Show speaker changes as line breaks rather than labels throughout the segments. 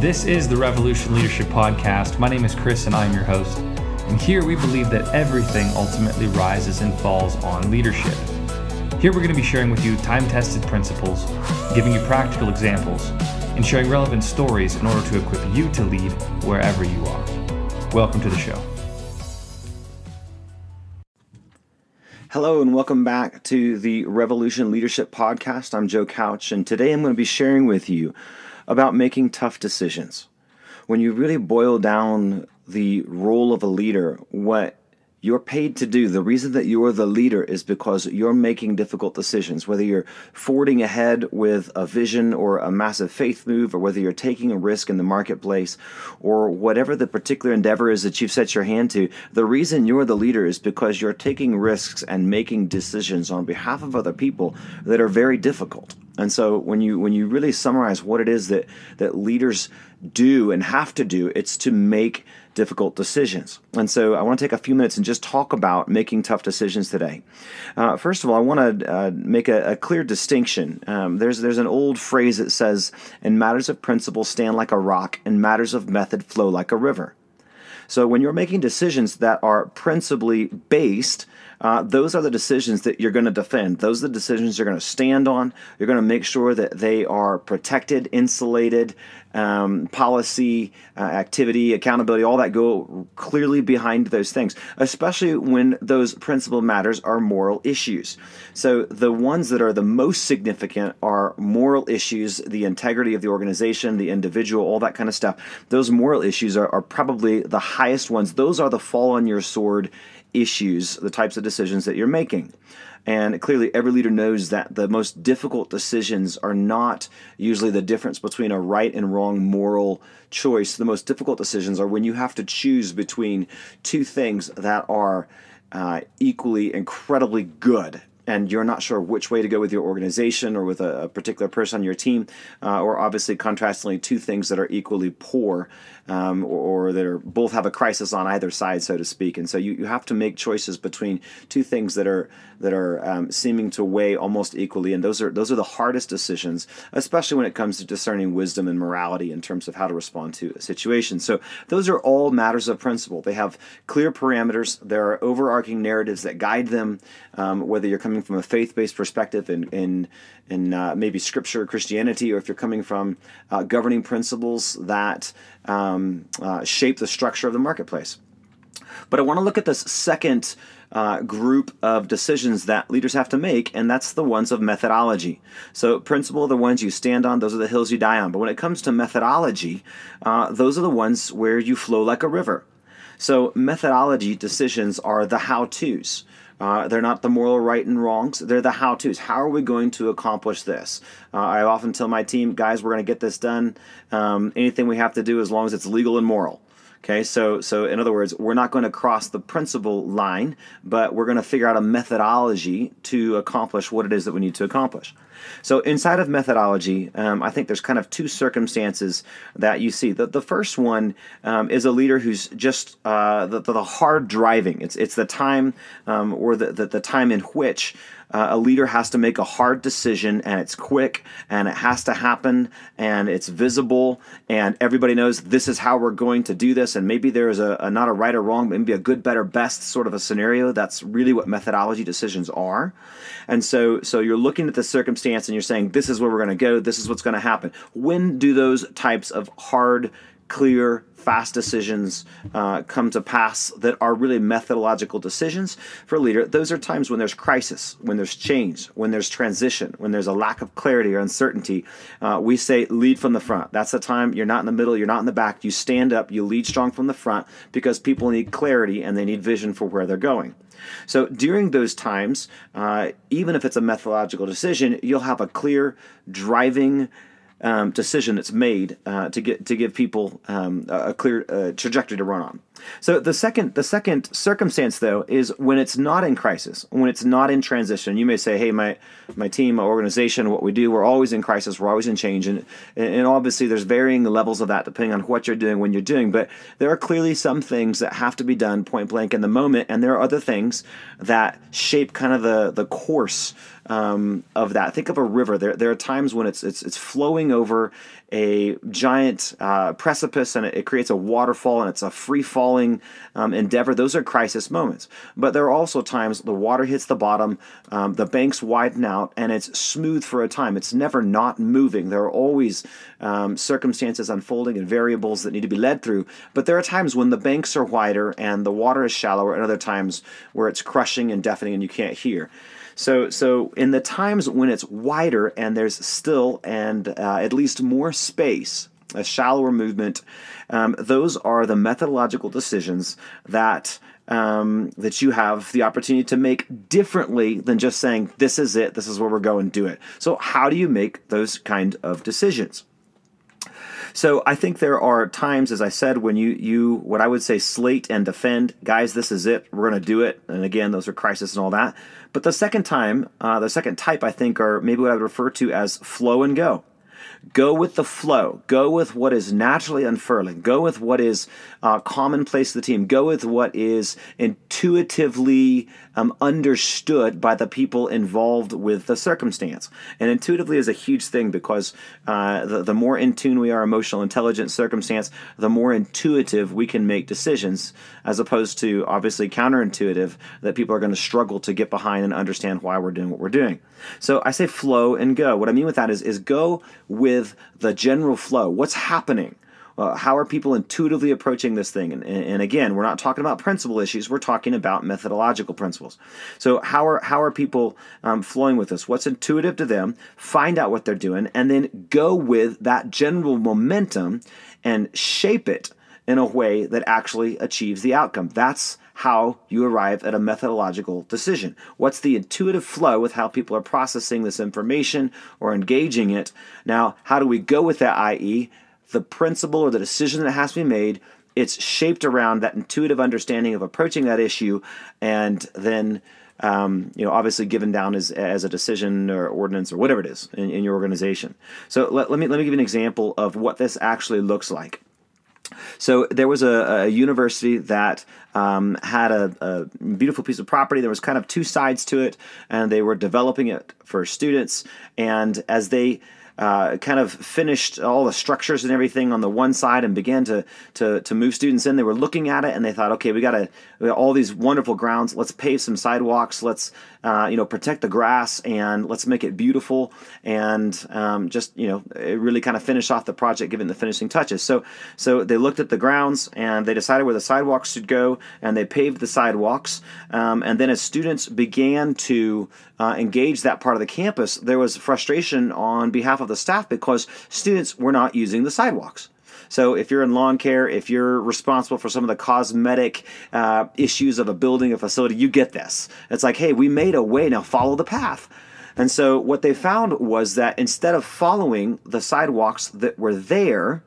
This is the Revolution Leadership Podcast. My name is Chris and I'm your host. And here we believe that everything ultimately rises and falls on leadership. Here we're going to be sharing with you time tested principles, giving you practical examples, and sharing relevant stories in order to equip you to lead wherever you are. Welcome to the show.
Hello, and welcome back to the Revolution Leadership Podcast. I'm Joe Couch, and today I'm going to be sharing with you about making tough decisions. When you really boil down the role of a leader, what you're paid to do. The reason that you're the leader is because you're making difficult decisions, whether you're forging ahead with a vision or a massive faith move, or whether you're taking a risk in the marketplace, or whatever the particular endeavor is that you've set your hand to. The reason you're the leader is because you're taking risks and making decisions on behalf of other people that are very difficult. And so when you when you really summarize what it is that that leaders do and have to do, it's to make difficult decisions. And so I want to take a few minutes and just talk about making tough decisions today. Uh, first of all, I want to uh, make a, a, clear distinction. Um, there's there's an old phrase that says, "In matters of principle, stand like a rock; in matters of method, flow like a river." So when you're making decisions that are principally based uh, those are the decisions that you're going to defend. Those are the decisions you're going to stand on. You're going to make sure that they are protected, insulated, um, policy, uh, activity, accountability, all that go clearly behind those things, especially when those principal matters are moral issues. So the ones that are the most significant are moral issues, the integrity of the organization, the individual, all that kind of stuff. Those moral issues are, are probably the highest ones. Those are the fall on your sword issues, the types of decisions that you're making. And clearly, every leader knows that the most difficult decisions are not usually the difference between a right and wrong moral choice. The most difficult decisions are when you have to choose between two things that are uh, equally incredibly good and you're not sure which way to go with your organization or with a, a particular person on your team, uh, or obviously contrastingly two things that are equally poor um, or, or, that are both have a crisis on either side, so to speak. And so you, you have to make choices between two things that are that are um, seeming to weigh almost equally, and those are those are the hardest decisions, especially when it comes to discerning wisdom and morality in terms of how to respond to a situation. So those are all matters of principle. They have clear parameters. There are overarching narratives that guide them, um, whether you're coming from a faith-based perspective in in, in uh, maybe Scripture, or Christianity, or if you're coming from uh, governing principles that um, uh, shape the structure of the marketplace. But I want to look at this second uh, group of decisions that leaders have to make, and that's the ones of methodology. So, principle the ones you stand on, those are the hills you die on. But when it comes to methodology, uh, those are the ones where you flow like a river. So, methodology decisions are the how to's. Uh, they're not the moral right and wrongs. They're the how to's. How are we going to accomplish this? Uh, I often tell my team, guys, we're going to get this done. Um, anything we have to do as long as it's legal and moral. Okay, so so in other words, we're not going to cross the principle line, but we're going to figure out a methodology to accomplish what it is that we need to accomplish. So inside of methodology, um, I think there's kind of two circumstances that you see. The, the first one um, is a leader who's just uh, the, the hard driving. It's it's the time um, or the, the, the time in which uh, a leader has to make a hard decision and it's quick and it has to happen and it's visible and everybody knows this is how we're going to do this and maybe there is a, a not a right or wrong maybe a good better best sort of a scenario. That's really what methodology decisions are. And so so you're looking at the circumstance and you're saying this is where we're going to go. This is what's going to happen. When do those types of hard clear, fast decisions uh, come to pass that are really methodological decisions for a leader. Those are times when there's crisis, when there's change, when there's transition, when there's a lack of clarity or uncertainty. Uh, we say lead from the front. That's the time you're not in the middle, you're not in the back. You stand up, you lead strong from the front because people need clarity and they need vision for where they're going. So during those times, uh, even if it's a methodological decision, you'll have a clear driving um, decision that's made uh, to get to give people um, a clear uh, trajectory to run on. So the second the second circumstance though is when it's not in crisis, when it's not in transition. You may say, "Hey, my my team, my organization, what we do, we're always in crisis, we're always in change," and and obviously there's varying levels of that depending on what you're doing when you're doing. But there are clearly some things that have to be done point blank in the moment, and there are other things that shape kind of the the course um, of that. Think of a river. There, there are times when it's it's it's flowing over a giant uh, precipice and it, it, creates a waterfall and it's a free falling um, endeavor, those are crisis moments. But there are also times the water hits the bottom, um, the banks widen out, and it's smooth for a time. It's never not moving. There are always um, circumstances unfolding and variables that need to be led through. But there are times when the banks are wider and the water is shallower, and other times where it's crushing and deafening and you can't hear. So, so in the times when it's wider and there's still and uh, at least more space, a shallower movement, um, those are the methodological decisions that um, that you have the opportunity to make differently than just saying this is it, this is where we're going, do it. So, how do you make those kind of decisions? So I think there are times, as I said, when you you what I would say slate and defend, guys, this is it, we're going to do it. And again, those are crisis and all that. But the second time, uh, the second type, I think, are maybe what I would refer to as flow and go. Go with the flow. Go with what is naturally unfurling. Go with what is uh, commonplace to the team. Go with what is intuitively um, understood by the people involved with the circumstance. And intuitively is a huge thing because uh, the, the more in tune we are, emotional intelligence, circumstance, the more intuitive we can make decisions, as opposed to obviously counterintuitive that people are going to struggle to get behind and understand why we're doing what we're doing. So I say flow and go. What I mean with that is, is go with the general flow. What's happening? Uh, how are people intuitively approaching this thing? And, and, again, we're not talking about principle issues. We're talking about methodological principles. So how are how are people um, flowing with this? What's intuitive to them? Find out what they're doing, and then go with that general momentum and shape it in a way that actually achieves the outcome. That's how you arrive at a methodological decision. What's the intuitive flow with how people are processing this information or engaging it? Now, how do we go with that, i.e., the principle or the decision that has to be made? It's shaped around that intuitive understanding of approaching that issue and then. Um, you know, obviously given down as, as a decision or ordinance or whatever it is in, in your organization. So let, let, me let me give you an example of what this actually looks like. So there was a, a university that um, had a, a, beautiful piece of property. There was kind of two sides to it, and they were developing it for students. And as they uh, kind of finished all the structures and everything on the one side and began to, to, to move students in. They were looking at it and they thought, okay, we got to all these wonderful grounds. Let's pave some sidewalks. Let's uh, you know protect the grass and let's make it beautiful and um, just you know really kind of finish off the project, giving the finishing touches. So so they looked at the grounds and they decided where the sidewalks should go and they paved the sidewalks. Um, and then as students began to uh, engage that part of the campus, there was frustration on behalf of the staff because students were not using the sidewalks. So if you're in lawn care, if you're responsible for some of the cosmetic uh, issues of a building, a facility, you get this. It's like, hey, we made a way, now follow the path. And so what they found was that instead of following the sidewalks that were there,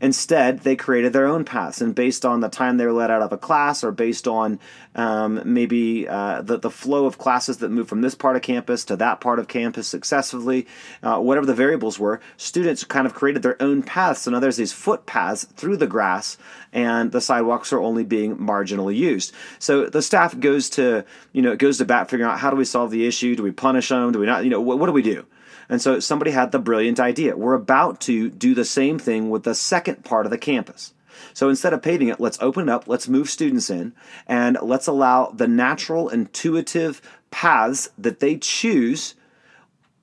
Instead, they created their own paths, and based on the time they were let out of a class, or based on um, maybe uh, the, the flow of classes that move from this part of campus to that part of campus successively, uh, whatever the variables were, students kind of created their own paths. So now there's these footpaths through the grass, and the sidewalks are only being marginally used. So the staff goes to, you know, it goes to bat figuring out how do we solve the issue? Do we punish them? Do we not? You know, what, what do we do? And so somebody had the brilliant idea. We're about to do the same thing with the second part of the campus. So instead of paving it, let's open it up, let's move students in, and let's allow the natural, intuitive paths that they choose.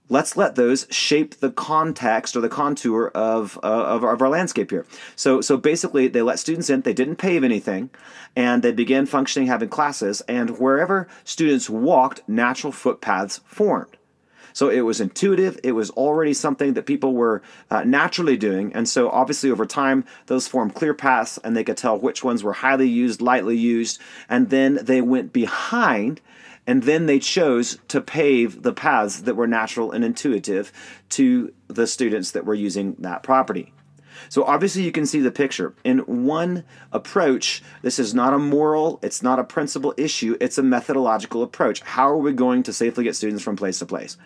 Let's let those shape the context or the contour of, uh, of, our, of, our, landscape here. So, so basically, they let students in, they didn't pave anything, and they began functioning, having classes, and wherever students walked, natural footpaths formed. So it was intuitive. It was already something that people were uh, naturally doing. And so obviously over time, those formed clear paths and they could tell which ones were highly used, lightly used. And then they went behind and then they chose to pave the paths that were natural and intuitive to the students that were using that property. So obviously you can see the picture. In one approach, this is not a moral, it's not a principle issue, it's a methodological approach. How are we going to safely get students from place to place?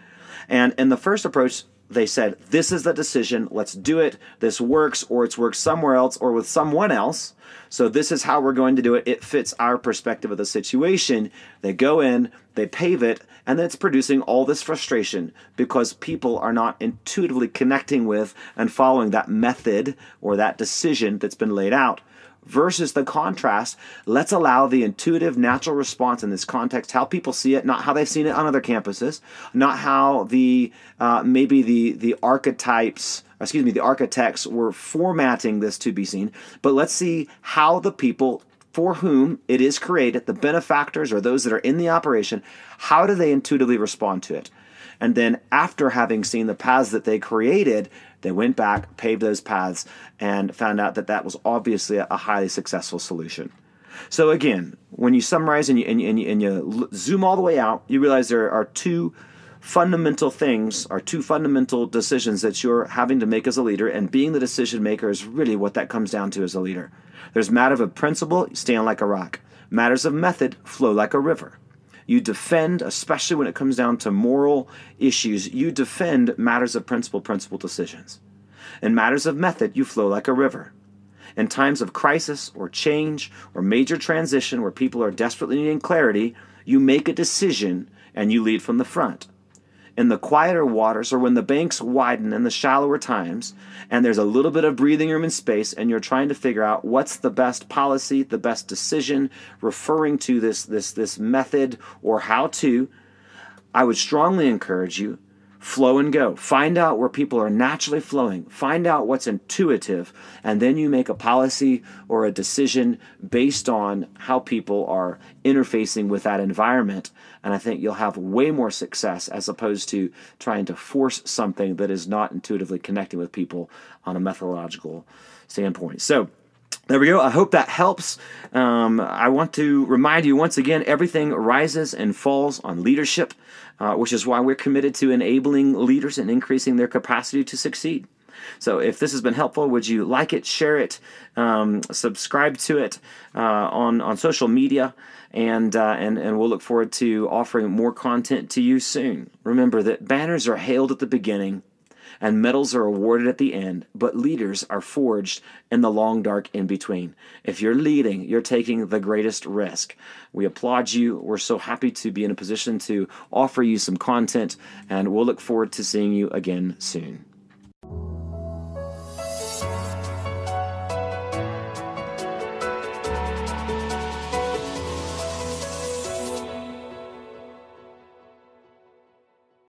And in the first approach, they said, This is the decision, let's do it. This works, or it's worked somewhere else or with someone else. So, this is how we're going to do it. It fits our perspective of the situation. They go in, they pave it, and then it's producing all this frustration because people are not intuitively connecting with and following that method or that decision that's been laid out versus the contrast, let's allow the intuitive, natural response in this context, how people see it, not how they've seen it on other campuses, not how the uh, maybe the the archetypes, excuse me, the architects were formatting this to be seen, but let's see how the people for whom it is created, the benefactors or those that are in the operation, how do they intuitively respond to it? And then after having seen the paths that they created, they went back, paved those paths, and found out that that was obviously a highly successful solution. So again, when you summarize and you, and you, and you, and you zoom all the way out, you realize there are two fundamental things, are two fundamental decisions that you're having to make as a leader, and being the decision maker is really what that comes down to as a leader. There's matter of principle, stand like a rock. Matters of method, flow like a river. You defend, especially when it comes down to moral issues, you defend matters of principle, principle decisions. In matters of method, you flow like a river. In times of crisis or change or major transition where people are desperately needing clarity, you make a decision and you lead from the front in the quieter waters or when the banks widen in the shallower times and there's a little bit of breathing room and space and you're trying to figure out what's the best policy the best decision referring to this this this method or how to i would strongly encourage you flow and go. Find out where people are naturally flowing. Find out what's intuitive, and then you make a policy or a decision based on how people are interfacing with that environment. And I think you'll have way more success as opposed to trying to force something that is not intuitively connecting with people on a methodological standpoint. So, there we go. I hope that helps. Um, I want to remind you once again everything rises and falls on leadership, uh, which is why we're committed to enabling leaders and increasing their capacity to succeed. So, if this has been helpful, would you like it, share it, um, subscribe to it uh, on on social media, and uh, and and we'll look forward to offering more content to you soon. Remember that banners are hailed at the beginning and medals are awarded at the end, but leaders are forged in the long dark in between. If you're leading, you're taking the greatest risk. We applaud you. We're so happy to be in a position to offer you some content, and we'll look forward to seeing you again soon.